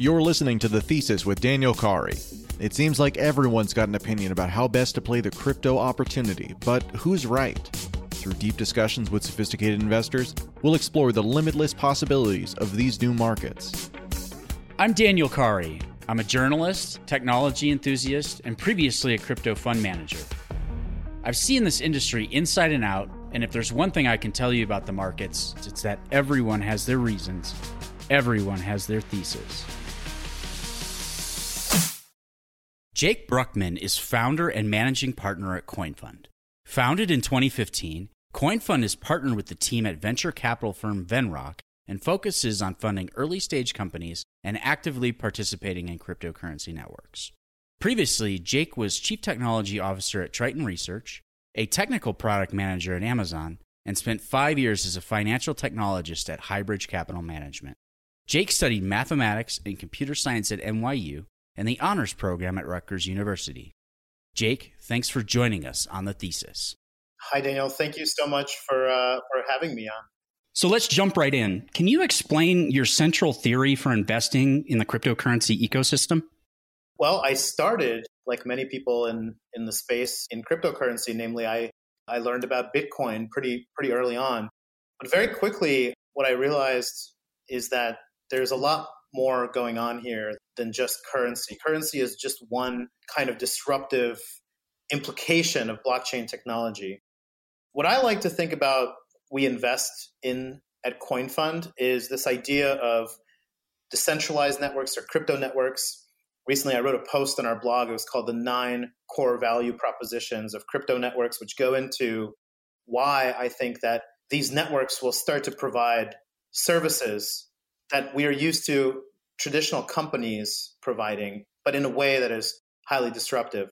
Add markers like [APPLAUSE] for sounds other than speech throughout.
You're listening to The Thesis with Daniel Cawrey. It seems like everyone's got an opinion about how best to play the crypto opportunity, but who's right? Through deep discussions with sophisticated investors, we'll explore the limitless possibilities of these new markets. I'm Daniel Cawrey. I'm a journalist, technology enthusiast, and previously a crypto fund manager. I've seen this industry inside and out, and if there's one thing I can tell you about the markets, it's that everyone has their reasons, everyone has their thesis. Jake Brukhman is founder and managing partner at CoinFund. Founded in 2015, CoinFund is partnered with the team at venture capital firm Venrock and focuses on funding early stage companies and actively participating in cryptocurrency networks. Previously, Jake was chief technology officer at Triton Research, a technical product manager at Amazon, and spent five years as a financial technologist at Highbridge Capital Management. Jake studied mathematics and computer science at NYU and the honors program at Rutgers University. Jake, thanks for joining us on the thesis. Hi, Daniel. Thank you so much for uh, for having me on. So let's jump right in. Can you explain your central theory for investing in the cryptocurrency ecosystem? Well, I started like many people in in the space in cryptocurrency. Namely, I I learned about Bitcoin pretty pretty early on, but very quickly, what I realized is that there's a lot more going on here than just currency. Currency is just one kind of disruptive implication of blockchain technology. What I like to think about we invest in at CoinFund is this idea of decentralized networks or crypto networks. Recently, I wrote a post on our blog. It was called The Nine Core Value Propositions of Crypto Networks, which go into why I think that these networks will start to provide services that we are used to traditional companies providing, but in a way that is highly disruptive.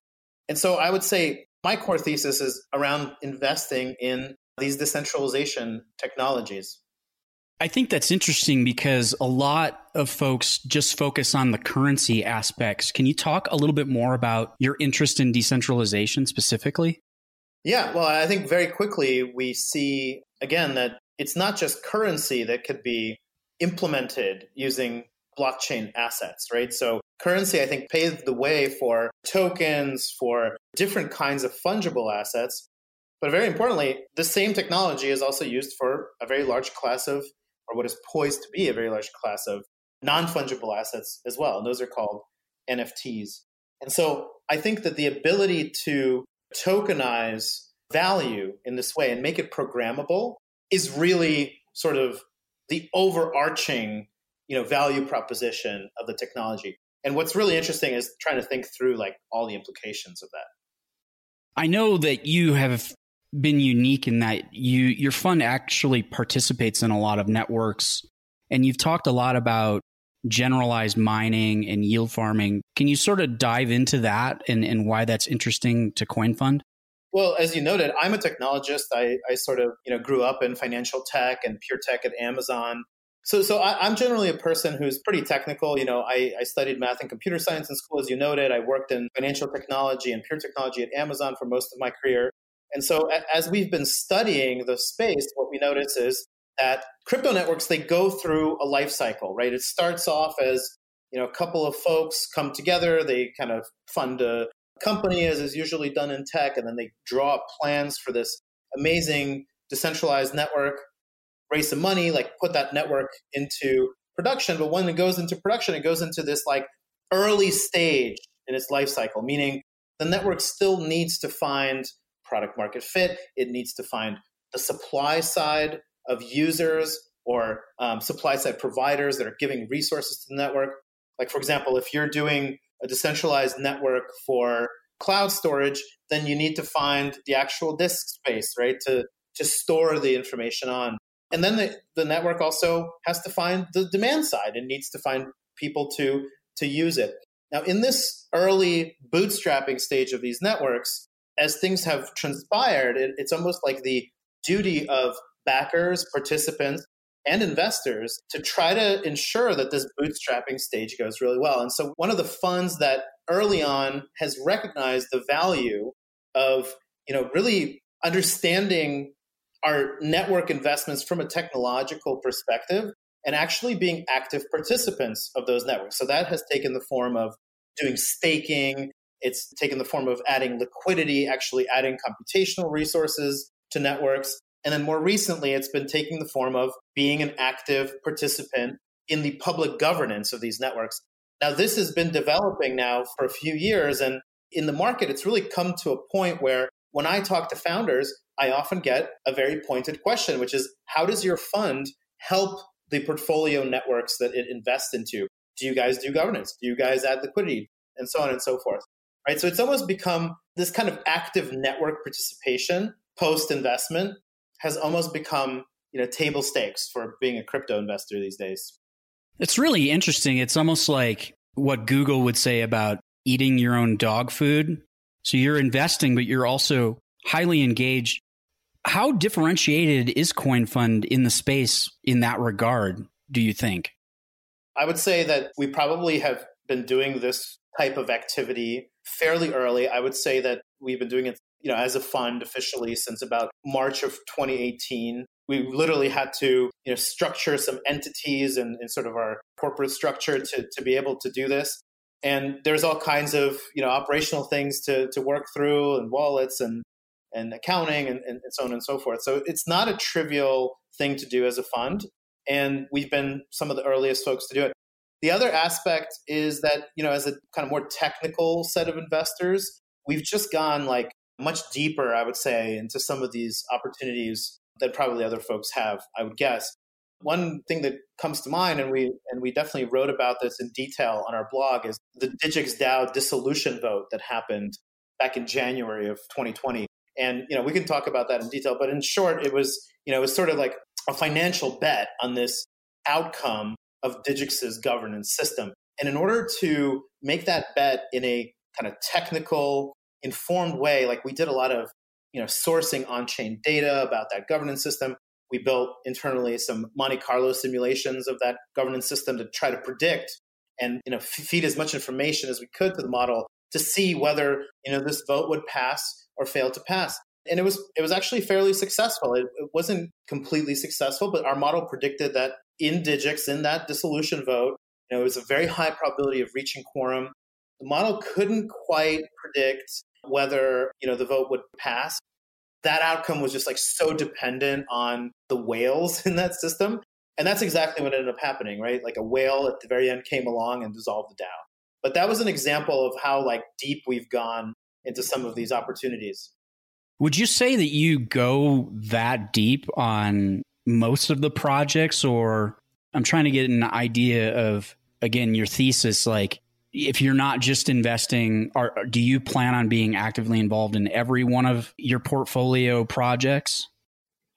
And so I would say my core thesis is around investing in these decentralization technologies. I think that's interesting because a lot of folks just focus on the currency aspects. Can you talk a little bit more about your interest in decentralization specifically? Yeah, well, I think very quickly we see again that it's not just currency that could be implemented using blockchain assets, right? So currency, I think, paved the way for tokens, for different kinds of fungible assets. But very importantly, the same technology is also used for a very large class of, or what is poised to be a very large class of non fungible assets as well. And those are called NFTs. And so I think that the ability to tokenize value in this way and make it programmable is really sort of the overarching you know value proposition of the technology. And what's really interesting is trying to think through like all the implications of that. I know that you have been unique in that you your fund actually participates in a lot of networks and you've talked a lot about generalized mining and yield farming. Can you sort of dive into that and, and why that's interesting to coinfund well, as you noted, I'm a technologist. I, I sort of you know grew up in financial tech and pure tech at Amazon. So, so I, am generally a person who's pretty technical. You know, I, I, studied math and computer science in school, as you noted. I worked in financial technology and pure technology at Amazon for most of my career. And so, as we've been studying the space, what we notice is that crypto networks they go through a life cycle, right? It starts off as you know a couple of folks come together, they kind of fund a company, as is usually done in tech, and then they draw up plans for this amazing decentralized network raise some money, like put that network into production. But when it goes into production, it goes into this like early stage in its life cycle, meaning the network still needs to find product market fit. It needs to find the supply side of users or um, supply side providers that are giving resources to the network. Like, for example, if you're doing a decentralized network for cloud storage, then you need to find the actual disk space, right, to, to store the information on. And then the, the network also has to find the demand side and needs to find people to to use it. Now, in this early bootstrapping stage of these networks, as things have transpired, it, it's almost like the duty of backers, participants, and investors to try to ensure that this bootstrapping stage goes really well. And so, one of the funds that early on has recognized the value of you know really understanding our network investments from a technological perspective and actually being active participants of those networks. So that has taken the form of doing staking, it's taken the form of adding liquidity, actually adding computational resources to networks. And then more recently, it's been taking the form of being an active participant in the public governance of these networks. Now, this has been developing now for a few years. And in the market, it's really come to a point where when I talk to founders, I often get a very pointed question, which is how does your fund help the portfolio networks that it invests into? Do you guys do governance? Do you guys add liquidity? And so on and so forth. Right. So it's almost become this kind of active network participation post investment has almost become, you know, table stakes for being a crypto investor these days. It's really interesting. It's almost like what Google would say about eating your own dog food. So you're investing, but you're also highly engaged. How differentiated is CoinFund in the space in that regard, do you think? I would say that we probably have been doing this type of activity fairly early. I would say that we've been doing it, you know, as a fund officially since about March of 2018 we literally had to you know structure some entities and, sort of our corporate structure to, to be able to do this. And there's all kinds of you know operational things to, to work through and wallets and and accounting and, and so on and so forth. So it's not a trivial thing to do as a fund and we've been some of the earliest folks to do it. The other aspect is that you know as a kind of more technical set of investors we've just gone like much deeper i would say into some of these opportunities that probably other folks have, I would guess. One thing that comes to mind, and we and we definitely wrote about this in detail on our blog, is the Digix DAO dissolution vote that happened back in January of 2020. And you know, we can talk about that in detail, but in short, it was you know, it was sort of like a financial bet on this outcome of Digix's governance system. And in order to make that bet in a kind of technical, informed way, like we did a lot of you know, sourcing on-chain data about that governance system. We built internally some Monte Carlo simulations of that governance system to try to predict and you know feed as much information as we could to the model to see whether you know this vote would pass or fail to pass. And it was it was actually fairly successful. It, it wasn't completely successful, but our model predicted that in Digix, in that dissolution vote, you know, it was a very high probability of reaching quorum. The model couldn't quite predict whether you know the vote would pass. That outcome was just like so dependent on the whales [LAUGHS] in that system. And that's exactly what ended up happening, right? Like a whale at the very end came along and dissolved the DAO. But that was an example of how like deep we've gone into some of these opportunities. Would you say that you go that deep on most of the projects or I'm trying to get an idea of again your thesis like if you're not just investing, are, do you plan on being actively involved in every one of your portfolio projects?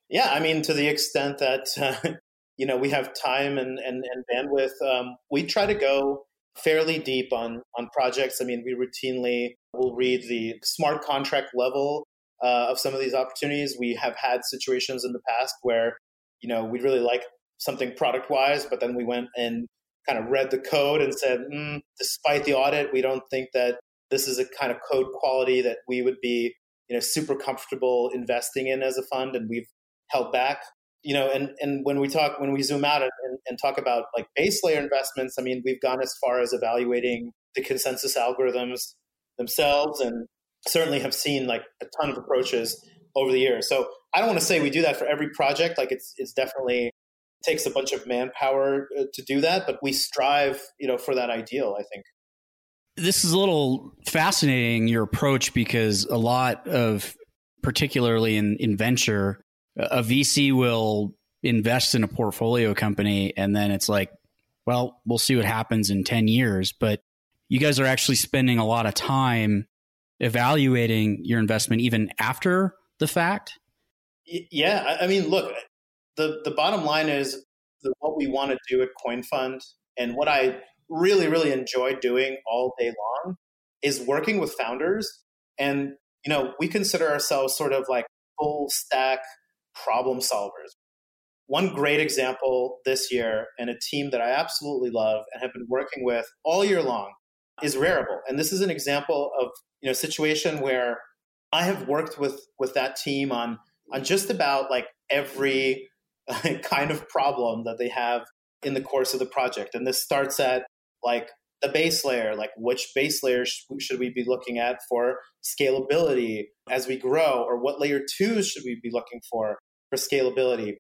Yeah, I mean, to the extent that uh, [LAUGHS] you know we have time and and, and bandwidth, um, we try to go fairly deep on on projects. I mean, we routinely will read the smart contract level uh, of some of these opportunities. We have had situations in the past where you know we really like something product wise, but then we went and kind of read the code and said, mm, despite the audit, we don't think that this is a kind of code quality that we would be, you know, super comfortable investing in as a fund, and we've held back. You know, and and when we talk, when we zoom out and, and talk about like base layer investments, I mean, we've gone as far as evaluating the consensus algorithms themselves, and certainly have seen like a ton of approaches over the years. So I don't want to say we do that for every project. Like it's it's definitely takes a bunch of manpower uh, to do that, but we strive, you know, for that ideal, I think. This is a little fascinating your approach because a lot of particularly in, in venture, a VC will invest in a portfolio company and then it's like, well, we'll see what happens in 10 years, but you guys are actually spending a lot of time evaluating your investment even after the fact. Yeah, I mean, look, the the bottom line is that what we want to do at CoinFund and what I really really enjoy doing all day long is working with founders and you know we consider ourselves sort of like full stack problem solvers one great example this year and a team that I absolutely love and have been working with all year long is Rarible. And this is an example of you know situation where I have worked with with that team on on just about like every [LAUGHS] kind of problem that they have in the course of the project. And this starts at like the base layer, like which base layer sh- should we be looking at for scalability as we grow, or what layer twos should we be looking for for scalability?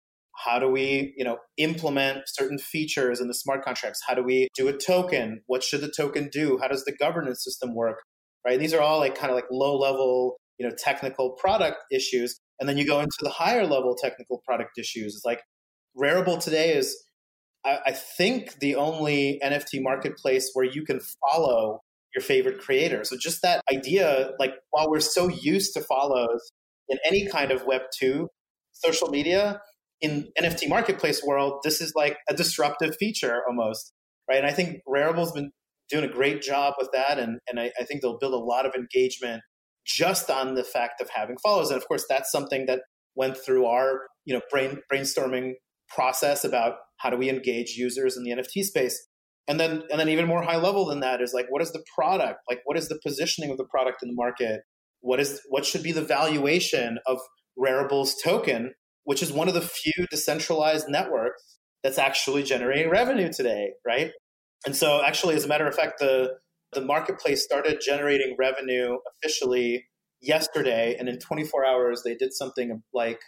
How do we, you know, implement certain features in the smart contracts? How do we do a token? What should the token do? How does the governance system work? Right? These are all like kind of like low level, you know, technical product issues. And then you go into the higher level technical product issues. It's like Rarible today is I, I think the only NFT marketplace where you can follow your favorite creator. So just that idea, like while we're so used to follows in any kind of Web two social media, in NFT marketplace world, this is like a disruptive feature almost, right? And I think Rarible's been doing a great job with that, and and I, I think they'll build a lot of engagement just on the fact of having follows. And of course, that's something that went through our you know brain brainstorming process about how do we engage users in the NFT space. And then, and then even more high level than that is like, what is the product? Like, what is the positioning of the product in the market? What is what should be the valuation of Rarible's token which is one of the few decentralized networks that's actually generating revenue today, right? And so, actually, as a matter of fact, the the marketplace started generating revenue officially yesterday, and in 24 hours, they did something like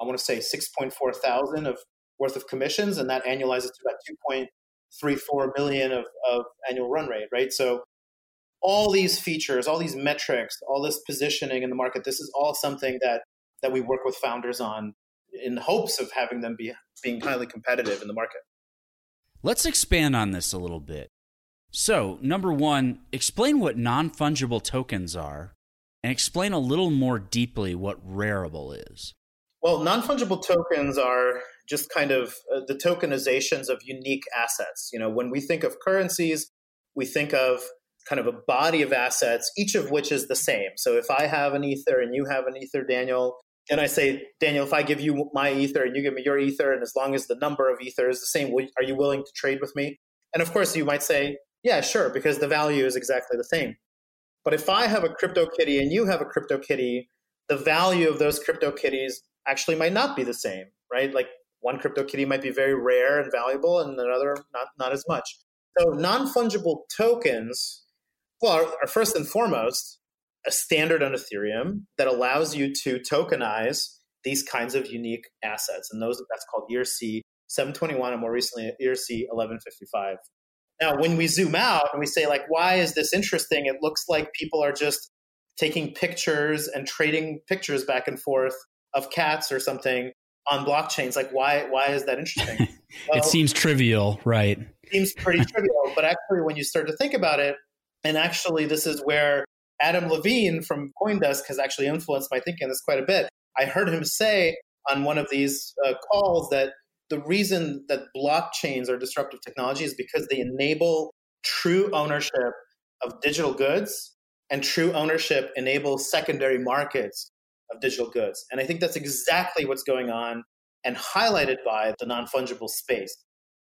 I want to say 6.4 thousand of worth of commissions, and that annualizes to about 2.34 million of, of annual run rate, right? So all these features, all these metrics, all this positioning in the market, this is all something that that we work with founders on in hopes of having them be being highly competitive in the market. Let's expand on this a little bit. So, number one, explain what non fungible tokens are and explain a little more deeply what Rarible is. Well, non fungible tokens are just kind of uh, the tokenizations of unique assets. You know, when we think of currencies, we think of kind of a body of assets, each of which is the same. So if I have an Ether and you have an Ether, Daniel, and I say, Daniel, if I give you my ether and you give me your ether, and as long as the number of ether is the same, are you willing to trade with me? And of course, you might say, yeah, sure, because the value is exactly the same. But if I have a crypto kitty and you have a crypto kitty, the value of those crypto kitties actually might not be the same, right? Like one crypto kitty might be very rare and valuable, and another not not as much. So non fungible tokens, well, are, are first and foremost a standard on Ethereum that allows you to tokenize these kinds of unique assets. And those that's called ERC 721 and more recently ERC 1155. Now, when we zoom out and we say, like, why is this interesting? It looks like people are just taking pictures and trading pictures back and forth of cats or something on blockchains. Like, why why is that interesting? [LAUGHS] Well, it seems trivial, right? Seems pretty [LAUGHS] trivial, but actually, when you start to think about it, and actually, this is where Adam Levine from Coindesk has actually influenced my thinking on this quite a bit. I heard him say on one of these uh, calls that the reason that blockchains are disruptive technology is because they enable true ownership of digital goods and true ownership enables secondary markets of digital goods. And I think that's exactly what's going on and highlighted by the non fungible space.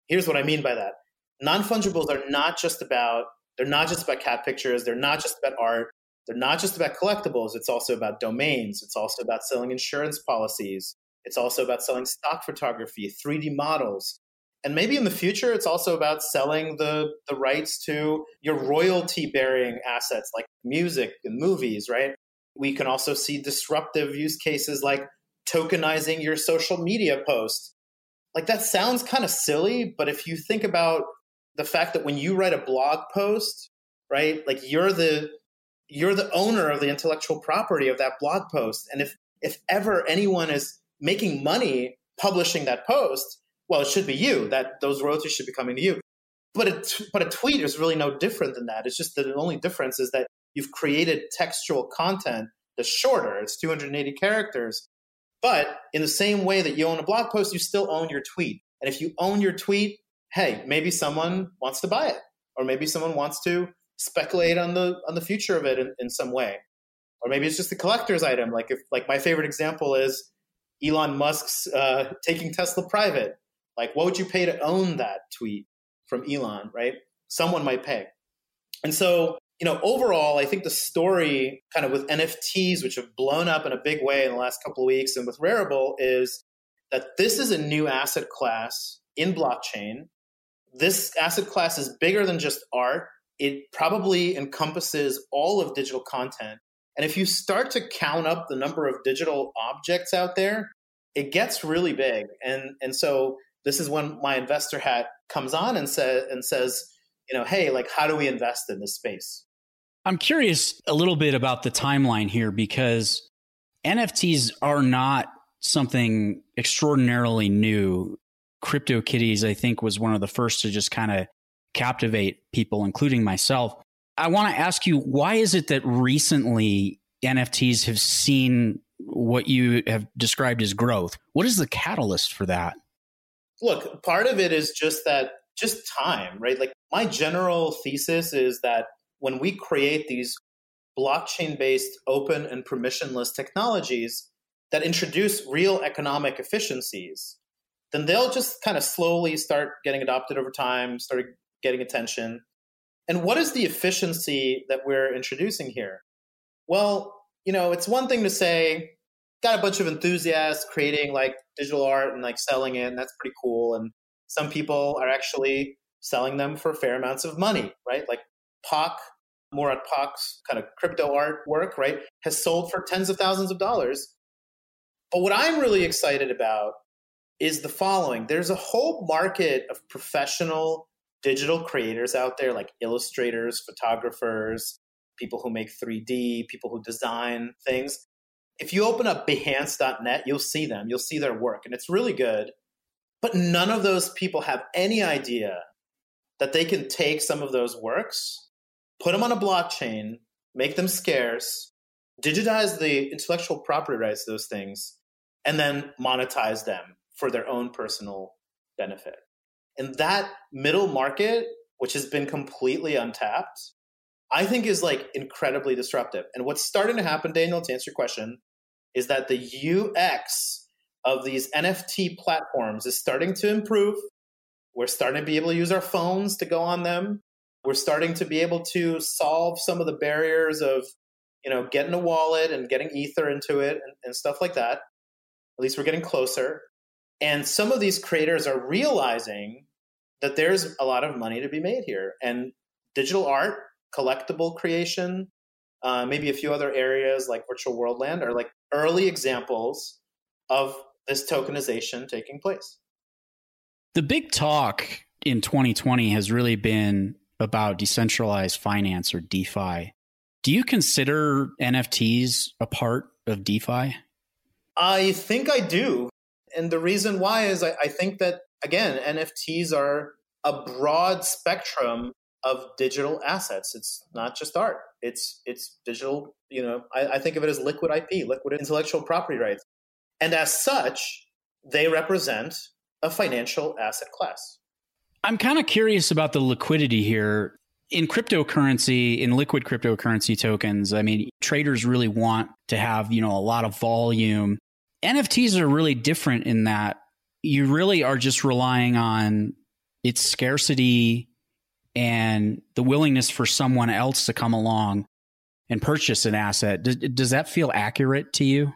Here's what I mean by that non fungibles are not just about they're not just about cat pictures they're not just about art they're not just about collectibles, it's also about domains, it's also about selling insurance policies, it's also about selling stock photography, 3D models. And maybe in the future, it's also about selling the, the rights to your royalty bearing assets like music and movies, right? We can also see disruptive use cases like tokenizing your social media post. Like that sounds kind of silly, but if you think about the fact that when you write a blog post, right, like you're the you're the owner of the intellectual property of that blog post. And if if ever anyone is making money publishing that post, well, it should be you. That those royalties should be coming to you. But a, but a tweet is really no different than that. It's just that the only difference is that you've created textual content that's shorter. It's 280 characters. But in the same way that you own a blog post, you still own your tweet. And if you own your tweet, hey, maybe someone wants to buy it, or maybe someone wants to speculate on the on the future of it in, in some way or maybe it's just a collector's item like if like my favorite example is elon musk's uh, taking tesla private like what would you pay to own that tweet from elon right someone might pay and so you know overall i think the story kind of with nfts which have blown up in a big way in the last couple of weeks and with rarible is that this is a new asset class in blockchain this asset class is bigger than just art. It probably encompasses all of digital content. And if you start to count up the number of digital objects out there, it gets really big. And and so this is when my investor hat comes on and says and says, you know, hey, like how do we invest in this space? I'm curious a little bit about the timeline here because NFTs are not something extraordinarily new. CryptoKitties, I think, was one of the first to just kind of captivate people, including myself. I want to ask you, why is it that recently NFTs have seen what you have described as growth? What is the catalyst for that? Look, part of it is just that, just time, right? Like, my general thesis is that when we create these blockchain based open and permissionless technologies that introduce real economic efficiencies, then they'll just kind of slowly start getting adopted over time, start getting attention. And what is the efficiency that we're introducing here? Well, you know, it's one thing to say, got a bunch of enthusiasts creating like digital art and like selling it, and that's pretty cool. And some people are actually selling them for fair amounts of money, right? Like Pak, Murat Pak's kind of crypto art work, right, has sold for tens of thousands of dollars. But what I'm really excited about is the following there's a whole market of professional digital creators out there, like illustrators, photographers, people who make 3D, people who design things. If you open up behance.net, you'll see them, you'll see their work, and it's really good. But none of those people have any idea that they can take some of those works, put them on a blockchain, make them scarce, digitize the intellectual property rights to those things, and then monetize them for their own personal benefit. And that middle market, which has been completely untapped, I think is like incredibly disruptive. And what's starting to happen, Daniel, to answer your question, is that the UX of these NFT platforms is starting to improve. We're starting to be able to use our phones to go on them. We're starting to be able to solve some of the barriers of, you know, getting a wallet and getting Ether into it and, and stuff like that. At least we're getting closer. And some of these creators are realizing that there's a lot of money to be made here. And digital art, collectible creation, uh, maybe a few other areas like virtual world land are like early examples of this tokenization taking place. The big talk in 2020 has really been about decentralized finance or DeFi. Do you consider NFTs a part of DeFi? I think I do. And the reason why is I, I think that, again, NFTs are a broad spectrum of digital assets. It's not just art. It's it's digital. You know, I, I, think of it as liquid IP, liquid intellectual property rights, and as such, they represent a financial asset class. I'm kind of curious about the liquidity here in cryptocurrency, in liquid cryptocurrency tokens. I mean, traders really want to have you know a lot of volume NFTs are really different in that you really are just relying on its scarcity and the willingness for someone else to come along and purchase an asset. Does, does that feel accurate to you?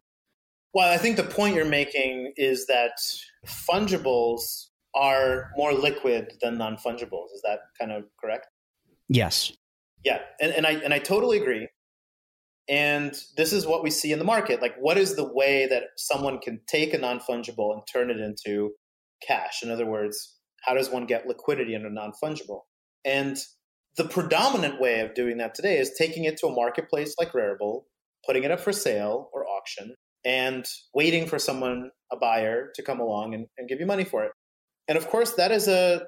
Well, I think the point you're making is that fungibles are more liquid than non fungibles. Is that kind of correct? Yes. Yeah, and, and I and I totally agree. And this is what we see in the market. Like, what is the way that someone can take a non fungible and turn it into cash? In other words, how does one get liquidity in a non fungible? And the predominant way of doing that today is taking it to a marketplace like Rarible, putting it up for sale or auction, and waiting for someone, a buyer, to come along and, and give you money for it. And of course, that is a,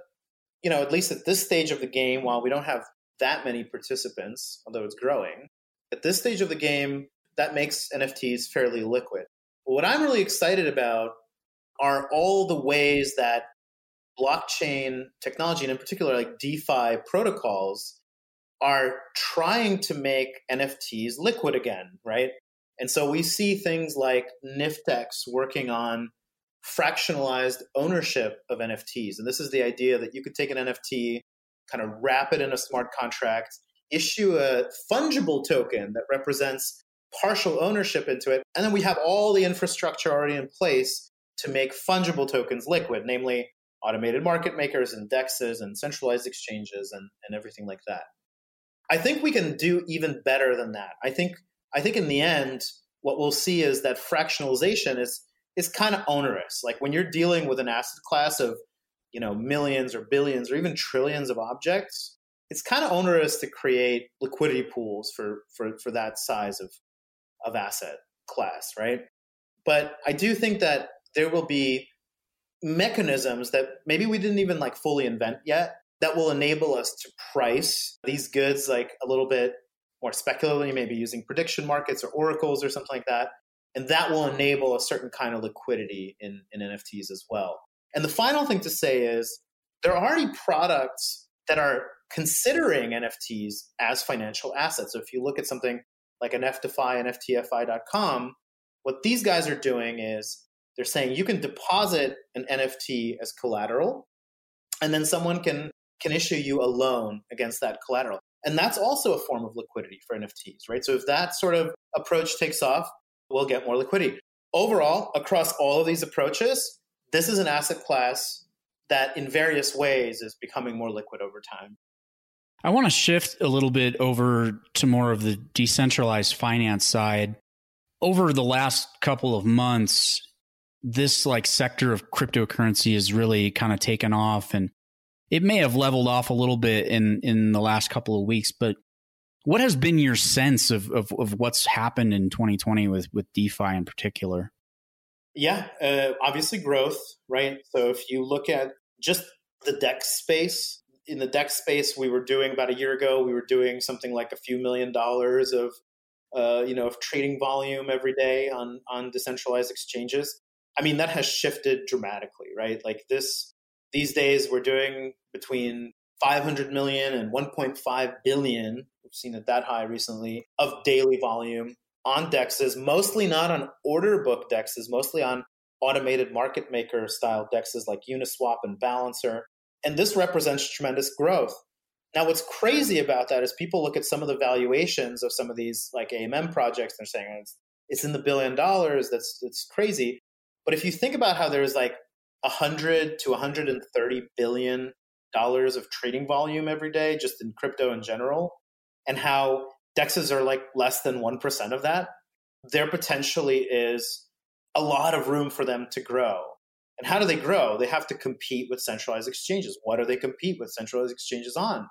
you know, at least at this stage of the game, while we don't have that many participants, although it's growing, at this stage of the game, that makes NFTs fairly liquid. But what I'm really excited about are all the ways that blockchain technology, and in particular, like DeFi protocols, are trying to make NFTs liquid again, right? And so we see things like Niftex working on fractionalized ownership of NFTs. And this is the idea that you could take an NFT, kind of wrap it in a smart contract, issue a fungible token that represents partial ownership into it. And then we have all the infrastructure already in place to make fungible tokens liquid, namely automated market makers and dexes and centralized exchanges and, and everything like that. I think we can do even better than that. I think I think in the end, what we'll see is that fractionalization is is kind of onerous. Like when you're dealing with an asset class of, you know, millions or billions or even trillions of objects, it's kind of onerous to create liquidity pools for for for that size of of asset class, right? But I do think that there will be mechanisms that maybe we didn't even like fully invent yet that will enable us to price these goods like a little bit more speculatively, maybe using prediction markets or oracles or something like that. And that will enable a certain kind of liquidity in, in NFTs as well. And the final thing to say is there are already products that are considering NFTs as financial assets. So if you look at something like NFTfi and FTFI.com, what these guys are doing is they're saying you can deposit an NFT as collateral, and then someone can can issue you a loan against that collateral. And that's also a form of liquidity for NFTs, right? So if that sort of approach takes off, we'll get more liquidity. Overall, across all of these approaches, this is an asset class that in various ways is becoming more liquid over time. I want to shift a little bit over to more of the decentralized finance side. Over the last couple of months, this like sector of cryptocurrency has really kind of taken off and it may have leveled off a little bit in in the last couple of weeks, but what has been your sense of of, of what's happened in 2020 with with DeFi in particular? Yeah, uh, obviously growth, right? So if you look at just the DEX space, in the DEX space, we were doing about a year ago, we were doing something like a few million dollars of, uh, you know, of trading volume every day on on decentralized exchanges. I mean, that has shifted dramatically, right? Like this these days, we're doing between 500 million and 1.5 billion. We've seen it that high recently of daily volume on dexes, mostly not on order book dexes, mostly on automated market maker style dexes like Uniswap and Balancer. And this represents tremendous growth. Now, what's crazy about that is people look at some of the valuations of some of these like AMM projects. and They're saying it's, it's in the billion dollars. That's that's crazy. But if you think about how there's like 100 to 130 billion dollars of trading volume every day just in crypto in general and how dexes are like less than 1% of that there potentially is a lot of room for them to grow and how do they grow? They have to compete with centralized exchanges. What do they compete with centralized exchanges on?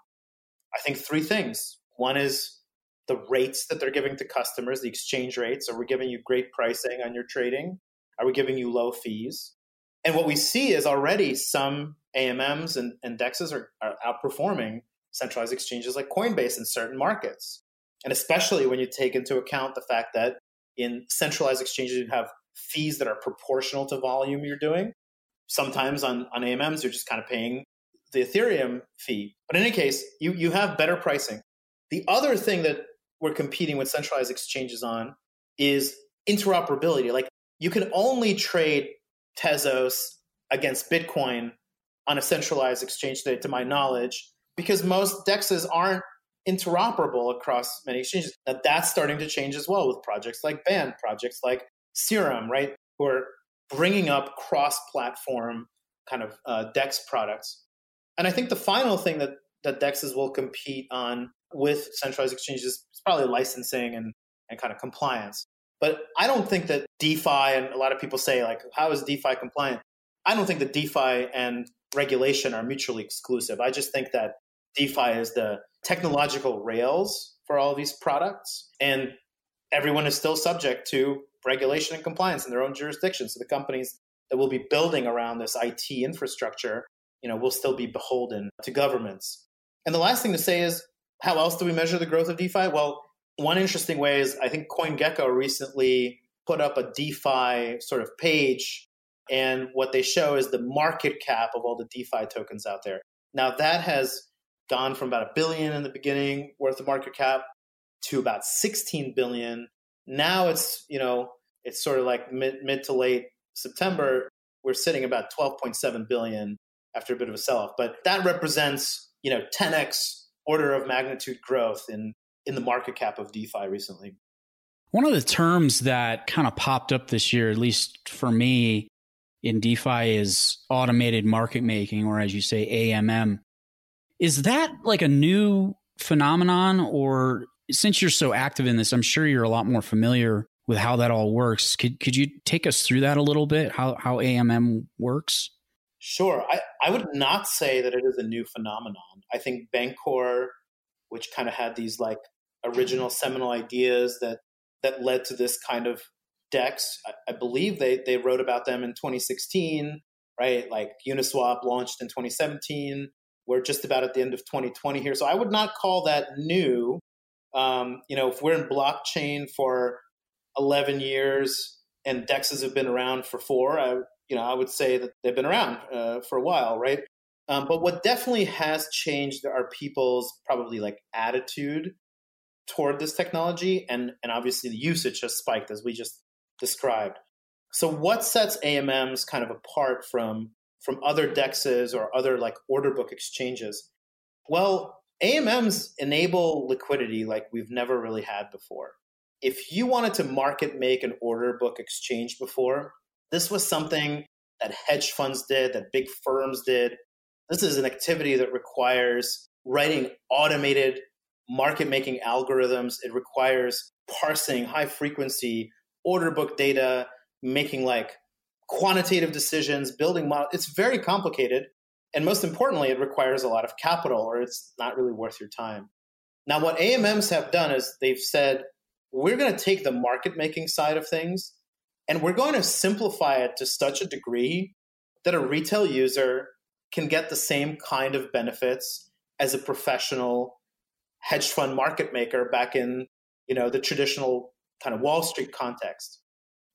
I think three things. One is the rates that they're giving to customers the exchange rates. Are we giving you great pricing on your trading? Are we giving you low fees? And what we see is already some AMMs and, and DEXs are, are outperforming centralized exchanges like Coinbase in certain markets. And especially when you take into account the fact that in centralized exchanges, you have fees that are proportional to volume you're doing. Sometimes on, on AMMs, you're just kind of paying the Ethereum fee. But in any case, you, you have better pricing. The other thing that we're competing with centralized exchanges on is interoperability. Like you can only trade Tezos against Bitcoin on a centralized exchange today, to my knowledge, because most DEXs aren't interoperable across many exchanges. Now that's starting to change as well with projects like Band, projects like Serum, right, who are bringing up cross-platform kind of uh, DEX products. And I think the final thing that that DEXs will compete on with centralized exchanges is probably licensing and, and kind of compliance. But I don't think that DeFi, and a lot of people say, like, how is DeFi compliant? I don't think that DeFi and regulation are mutually exclusive. I just think that DeFi is the technological rails for all these products, and everyone is still subject to regulation and compliance in their own jurisdiction. So the companies that will be building around this IT infrastructure, you know, will still be beholden to governments. And the last thing to say is, how else do we measure the growth of DeFi? Well, one interesting way is I think CoinGecko recently put up a DeFi sort of page, and what they show is the market cap of all the DeFi tokens out there. Now that has gone from about a billion in the beginning worth of market cap to about 16 billion. Now it's you know it's sort of like mid, mid to late September. We're sitting about 12.7 billion after a bit of a sell off, but that represents you know 10x order of magnitude growth in in the market cap of DeFi recently. One of the terms that kind of popped up this year, at least for me, in DeFi is automated market making, or as you say, AMM. Is that like a new phenomenon, or since you're so active in this, I'm sure you're a lot more familiar with how that all works. Could could you take us through that a little bit? How how AMM works? Sure. I, I would not say that it is a new phenomenon. I think Bancor, which kind of had these like original seminal ideas that that led to this kind of DEX, I, I believe they they wrote about them in 2016, right? Like Uniswap launched in 2017. We're just about at the end of 2020 here, so I would not call that new. Um, you know, if we're in blockchain for 11 years and dexes have been around for four, I, you know, I would say that they've been around uh, for a while, right? Um, but what definitely has changed are people's probably like attitude toward this technology, and and obviously the usage has spiked as we just described. So, what sets AMMs kind of apart from from other dexes or other like order book exchanges? Well, AMMs enable liquidity like we've never really had before. If you wanted to market make an order book exchange before, this was something that hedge funds did, that big firms did. This is an activity that requires writing automated market making algorithms. It requires parsing high frequency order book data, making like quantitative decisions, building models. It's very complicated. And most importantly, it requires a lot of capital or it's not really worth your time. Now, what AMMs have done is they've said, we're going to take the market making side of things and we're going to simplify it to such a degree that a retail user can get the same kind of benefits as a professional hedge fund market maker back in you know the traditional kind of Wall Street context.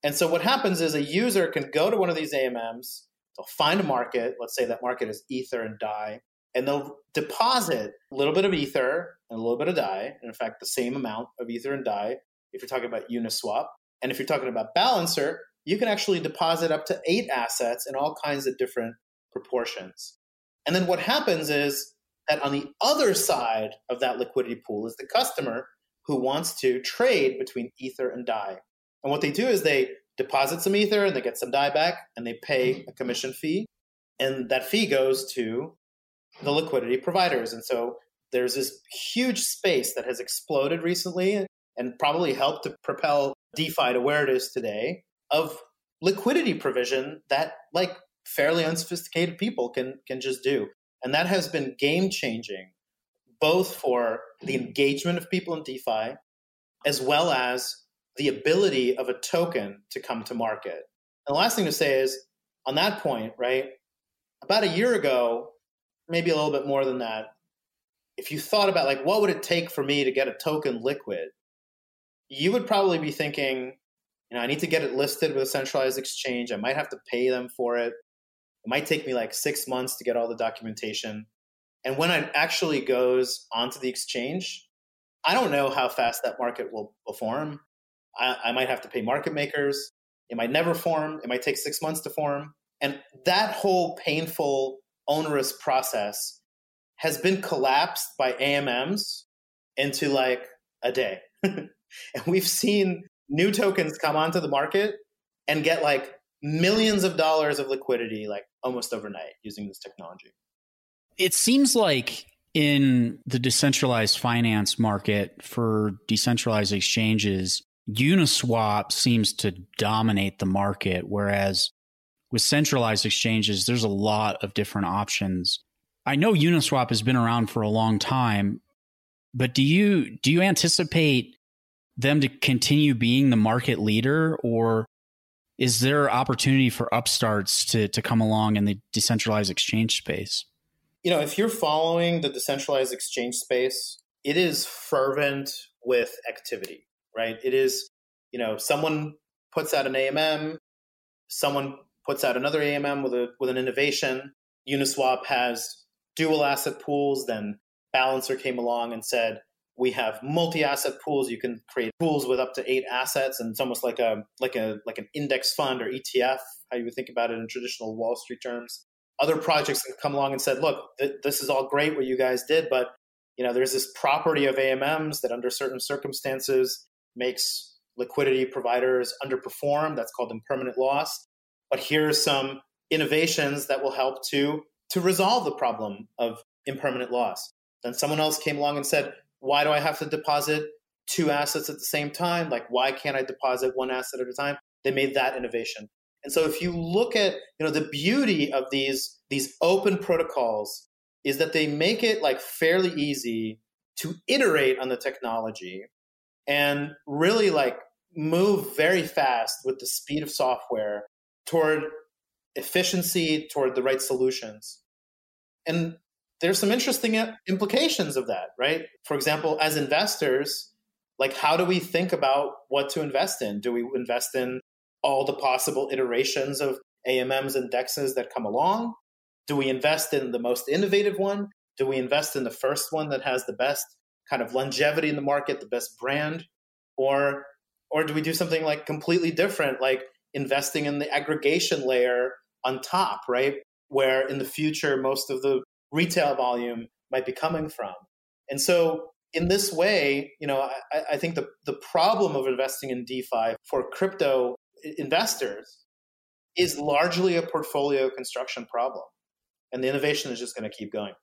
And so what happens is a user can go to one of these AMMs, they'll find a market, let's say that market is Ether and DAI, and they'll deposit a little bit of Ether and a little bit of DAI, and in fact the same amount of Ether and DAI if you're talking about Uniswap. And if you're talking about Balancer, you can actually deposit up to eight assets in all kinds of different proportions. And then what happens is that on the other side of that liquidity pool is the customer who wants to trade between Ether and DAI. And what they do is they deposit some Ether and they get some DAI back and they pay a commission fee. And that fee goes to the liquidity providers. And so there's this huge space that has exploded recently and probably helped to propel DeFi to where it is today of liquidity provision that like fairly unsophisticated people can can just do. And that has been game changing both for the engagement of people in DeFi as well as the ability of a token to come to market. And the last thing to say is on that point, right? About a year ago, maybe a little bit more than that, if you thought about like what would it take for me to get a token liquid, you would probably be thinking, you know, I need to get it listed with a centralized exchange. I might have to pay them for it. It might take me like six months to get all the documentation. And when it actually goes onto the exchange, I don't know how fast that market will, perform. I, I might have to pay market makers. It might never form. It might take six months to form. And that whole painful, onerous process has been collapsed by AMMs into like a day. [LAUGHS] and we've seen new tokens come onto the market and get like millions of dollars of liquidity like almost overnight using this technology. It seems like in the decentralized finance market for decentralized exchanges, Uniswap seems to dominate the market, whereas with centralized exchanges, there's a lot of different options. I know Uniswap has been around for a long time, but do you do you anticipate them to continue being the market leader or is there opportunity for upstarts to to come along in the decentralized exchange space? You know, if you're following the decentralized exchange space, it is fervent with activity, right? It is, you know, someone puts out an AMM, someone puts out another AMM with a with an innovation. Uniswap has dual asset pools, then Balancer came along and said, we have multi-asset pools. You can create pools with up to eight assets, and it's almost like a like a like an index fund or ETF, how you would think about it in traditional Wall Street terms. Other projects have come along and said, "Look, th- this is all great what you guys did, but you know there's this property of AMMs that under certain circumstances makes liquidity providers underperform. That's called impermanent loss. But here are some innovations that will help to to resolve the problem of impermanent loss. Then someone else came along and said, why do I have to deposit two assets at the same time? Like, why can't I deposit one asset at a time? They made that innovation. And so if you look at, you know, the beauty of these these open protocols is that they make it like fairly easy to iterate on the technology and really like move very fast with the speed of software toward efficiency, toward the right solutions. And there's some interesting uh, implications of that, right? For example, as investors, like how do we think about what to invest in? Do we invest in all the possible iterations of AMMs and DEXs that come along? Do we invest in the most innovative one? Do we invest in the first one that has the best kind of longevity in the market, the best brand? Or or do we do something like completely different, like investing in the aggregation layer on top, right? Where in the future most of the retail volume might be coming from. And so in this way, you know, I, I think the, the problem of investing in DeFi for crypto investors is largely a portfolio construction problem. And the innovation is just going to keep going.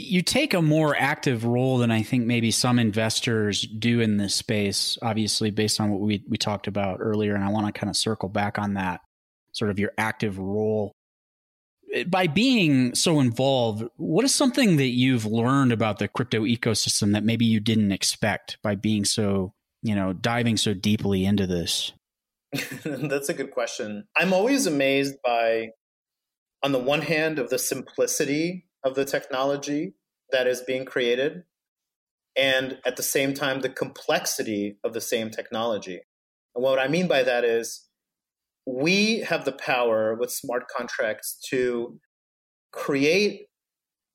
You take a more active role than I think maybe some investors do in this space, obviously, based on what we, we talked about earlier. And I want to kind of circle back on that sort of your active role eh, by being so involved, what is something that you've learned about the crypto ecosystem that maybe you didn't expect by being so, you know, diving so deeply into this? [LAUGHS] That's a good question. I'm always amazed by, on the one hand, of the simplicity of the technology that is being created, and at the same time, the complexity of the same technology. And what I mean by that is, we have the power with smart contracts to create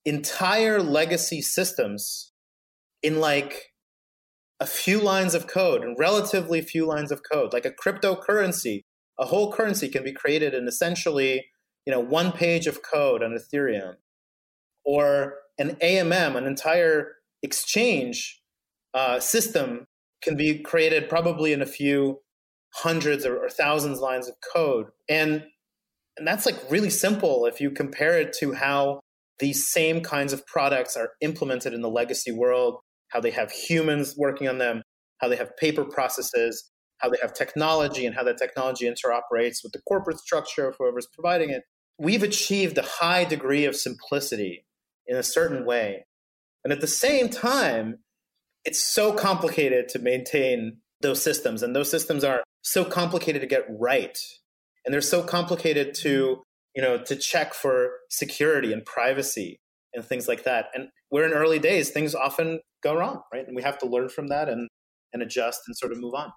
entire legacy systems in like a few lines of code and relatively few lines of code like a cryptocurrency a whole currency can be created in essentially you know one page of code on ethereum or an amm an entire exchange uh, system can be created probably in a few hundreds or, or thousands lines of code. And and that's like really simple if you compare it to how these same kinds of products are implemented in the legacy world, how they have humans working on them, how they have paper processes, how they have technology, and how that technology interoperates with the corporate structure of whoever's providing it. We've achieved a high degree of simplicity in a certain way. And at the same time, it's so complicated to maintain those systems. And those systems are so complicated to get right. And they're so complicated to, you know, to check for security and privacy and things like that. And we're in early days, things often go wrong, right? And we have to learn from that and and adjust and sort of move on.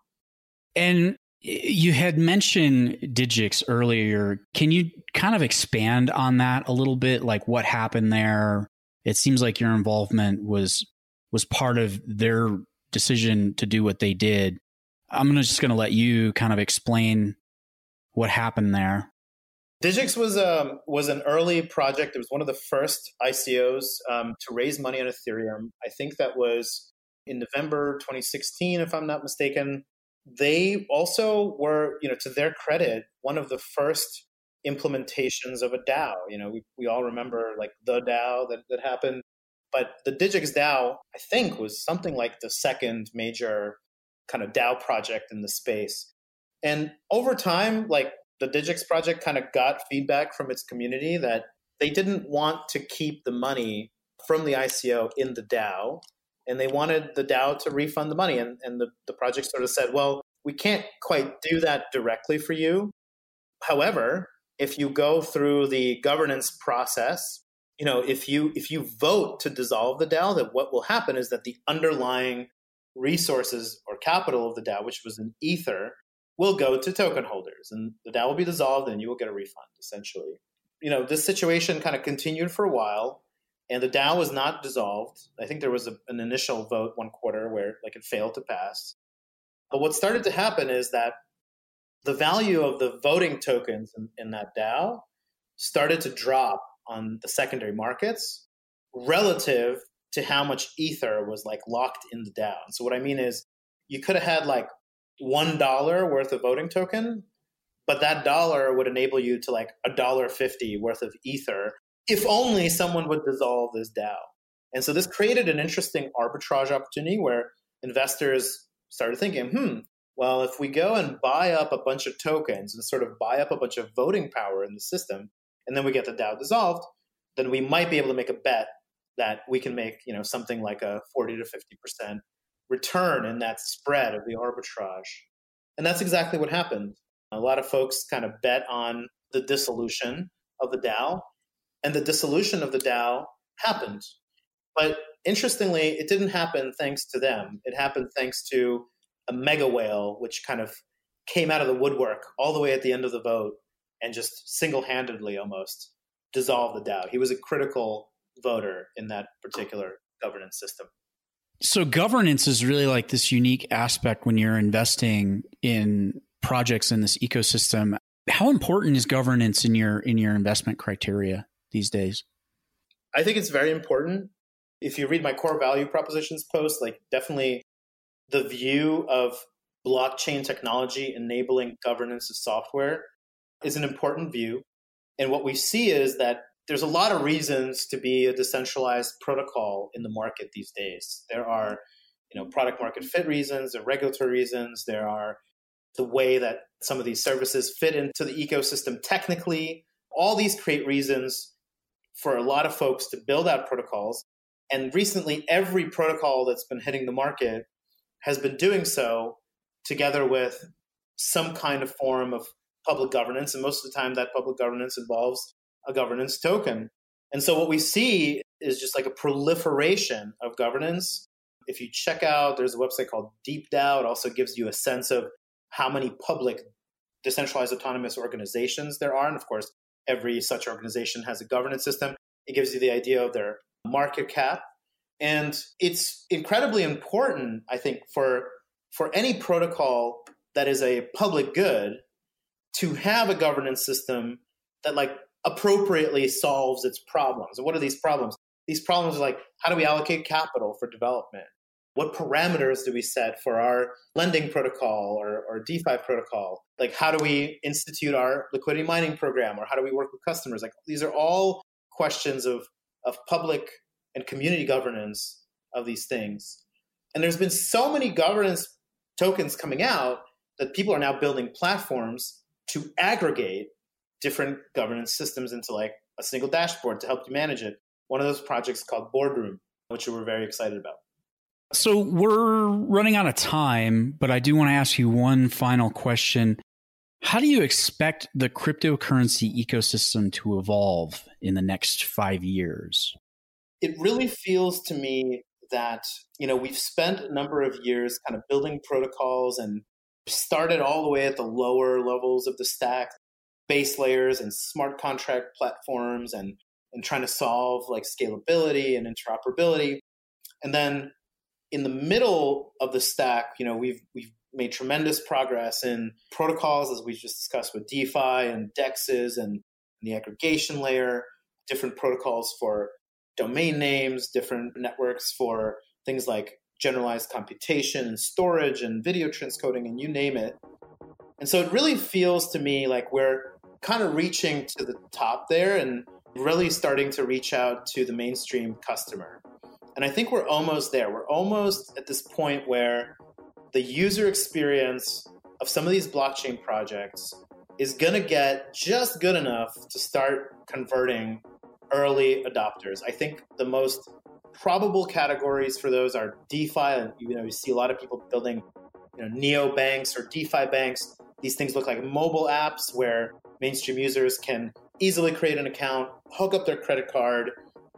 And you had mentioned Digix earlier. Can you kind of expand on that a little bit? Like what happened there? It seems like your involvement was was part of their decision to do what they did. I'm just going to let you kind of explain what happened there. Digix was um, was an early project. It was one of the first ICOs um, to raise money on Ethereum. I think that was in November 2016, if I'm not mistaken. They also were, you know, to their credit, one of the first implementations of a DAO. You know, we, we all remember like the DAO that, that happened, but the Digix DAO, I think, was something like the second major kind of DAO project in the space. And over time, like the Digix project kind of got feedback from its community that they didn't want to keep the money from the ICO in the DAO, and they wanted the DAO to refund the money. And, and the, the project sort of said, well, we can't quite do that directly for you. However, if you go through the governance process, you know, if you if you vote to dissolve the DAO, that what will happen is that the underlying resources or capital of the DAO, which was an ether, will go to token holders, and the DAO will be dissolved, and you will get a refund. Essentially, you know, this situation kind of continued for a while, and the DAO was not dissolved. I think there was a, an initial vote one quarter where like it failed to pass. But what started to happen is that the value of the voting tokens in, in that DAO started to drop on the secondary markets relative to how much ether was like locked in the DAO. So what I mean is you could have had like one dollar worth of voting token, but that dollar would enable you to like a dollar fifty worth of ether if only someone would dissolve this DAO. And so this created an interesting arbitrage opportunity where investors started thinking, hmm, well, if we go and buy up a bunch of tokens and sort of buy up a bunch of voting power in the system, and then we get the DAO dissolved, then we might be able to make a bet that we can make, you know, something like a 40 to 50% return in that spread of the arbitrage. And that's exactly what happened. A lot of folks kind of bet on the dissolution of the DAO, and the dissolution of the DAO happened. But interestingly, it didn't happen thanks to them. It happened thanks to a mega whale, which kind of came out of the woodwork all the way at the end of the vote and just single handedly almost dissolved the DAO. He was a critical voter in that particular governance system. So, governance is really like this unique aspect when you're investing in projects in this ecosystem. How important is governance in your in your investment criteria these days? I think it's very important. If you read my core value propositions post, like definitely the view of blockchain technology enabling governance of software is an important view. And what we see is that there's a lot of reasons to be a decentralized protocol in the market these days. There are, you know, product market fit reasons, there are regulatory reasons, there are the way that some of these services fit into the ecosystem technically. All these create reasons for a lot of folks to build out protocols. And recently, every protocol that's been hitting the market has been doing so together with some kind of form of public governance. And most of the time, that public governance involves a governance token. And so, what we see is just like a proliferation of governance. If you check out, there's a website called DeepDAO. It also gives you a sense of how many public decentralized autonomous organizations there are. And of course, every such organization has a governance system. It gives you the idea of their market cap and it's incredibly important, I think, for for any protocol that is a public good to have a governance system that like appropriately solves its problems. What are these problems? These problems are like how do we allocate capital for development? What parameters do we set for our lending protocol or, or DeFi protocol? Like how do we institute our liquidity mining program or how do we work with customers? Like these are all questions of of public and community governance of these things. And there's been so many governance tokens coming out that people are now building platforms to aggregate different governance systems into like a single dashboard to help you manage it. One of those projects called Boardroom, which we're very excited about. So we're running out of time, but I do want to ask you one final question. How do you expect the cryptocurrency ecosystem to evolve in the next five years? it really feels to me that you know we've spent a number of years kind of building protocols and started all the way at the lower levels of the stack base layers and smart contract platforms and and trying to solve like scalability and interoperability and then in the middle of the stack you know we've we've made tremendous progress in protocols as we just discussed with defi and dexes and the aggregation layer different protocols for domain names, different networks for things like generalized computation and storage and video transcoding and you name it. And so it really feels to me like we're kind of reaching to the top there and really starting to reach out to the mainstream customer. And I think we're almost there. We're almost at this point where the user experience of some of these blockchain projects is going to get just good enough to start converting early adopters. I think the most probable categories for those are DeFi. And, you know, you see a lot of people building, you know, neo banks or DeFi banks. These things look like mobile apps where mainstream users can easily create an account, hook up their credit card,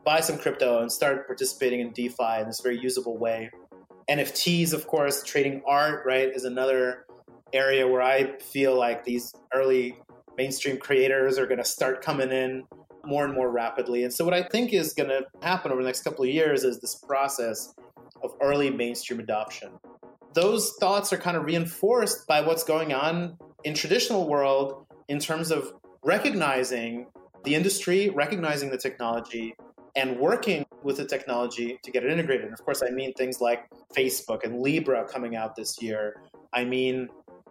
buy some crypto, and start participating in DeFi in this very usable way. NFTs, of course, trading art, right, is another area where I feel like these early mainstream creators are going to start coming in more and more rapidly. And so, what I think is going to happen over the next couple of years is this process of early mainstream adoption. Those thoughts are kind of reinforced by what's going on in traditional world in terms of recognizing the industry, recognizing the technology, and working with the technology to get it integrated. And of course, I mean things like Facebook and Libra coming out this year. I mean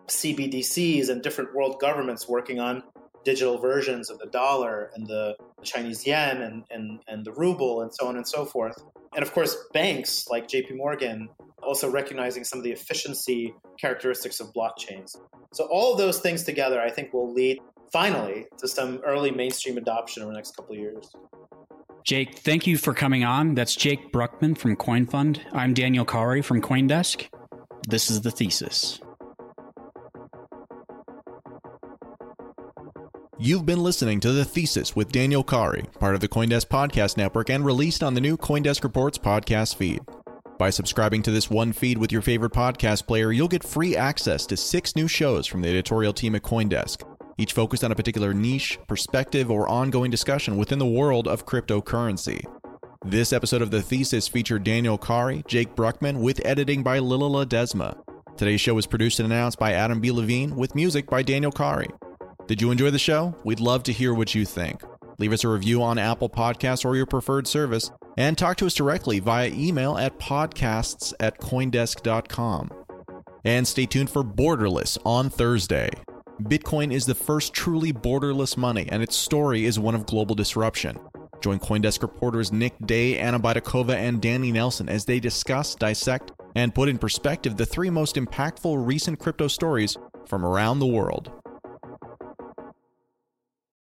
CBDCs and different world governments working on digital versions of the dollar and the Chinese yen and, and, and the ruble and so on and so forth. And of course, banks like JP Morgan also recognizing some of the efficiency characteristics of blockchains. So, all of those things together, I think, will lead finally to some early mainstream adoption over the next couple of years. Jake, thank you for coming on. That's Jake Brukhman from CoinFund. I'm Daniel Cawrey from Coindesk. This is the thesis. You've been listening to The Thesis with Daniel Cawrey, part of the Coindesk Podcast Network and released on the new Coindesk Reports podcast feed. By subscribing to this one feed with your favorite podcast player, you'll get free access to six new shows from the editorial team at Coindesk, each focused on a particular niche, perspective, or ongoing discussion within the world of cryptocurrency. This episode of The Thesis featured Daniel Cawrey, Jake Brukhman, with editing by Lila Ledesma. Today's show was produced and announced by Adam B. Levine, with music by Daniel Cawrey. Did you enjoy the show? We'd love to hear what you think. Leave us a review on Apple Podcasts or your preferred service, and talk to us directly via email at podcasts at coindesk.com. And stay tuned for Borderless on Thursday. Bitcoin is the first truly borderless money, and its story is one of global disruption. Join Coindesk reporters Nik De, Anna Baydakova, and Danny Nelson as they discuss, dissect, and put in perspective the three most impactful recent crypto stories from around the world.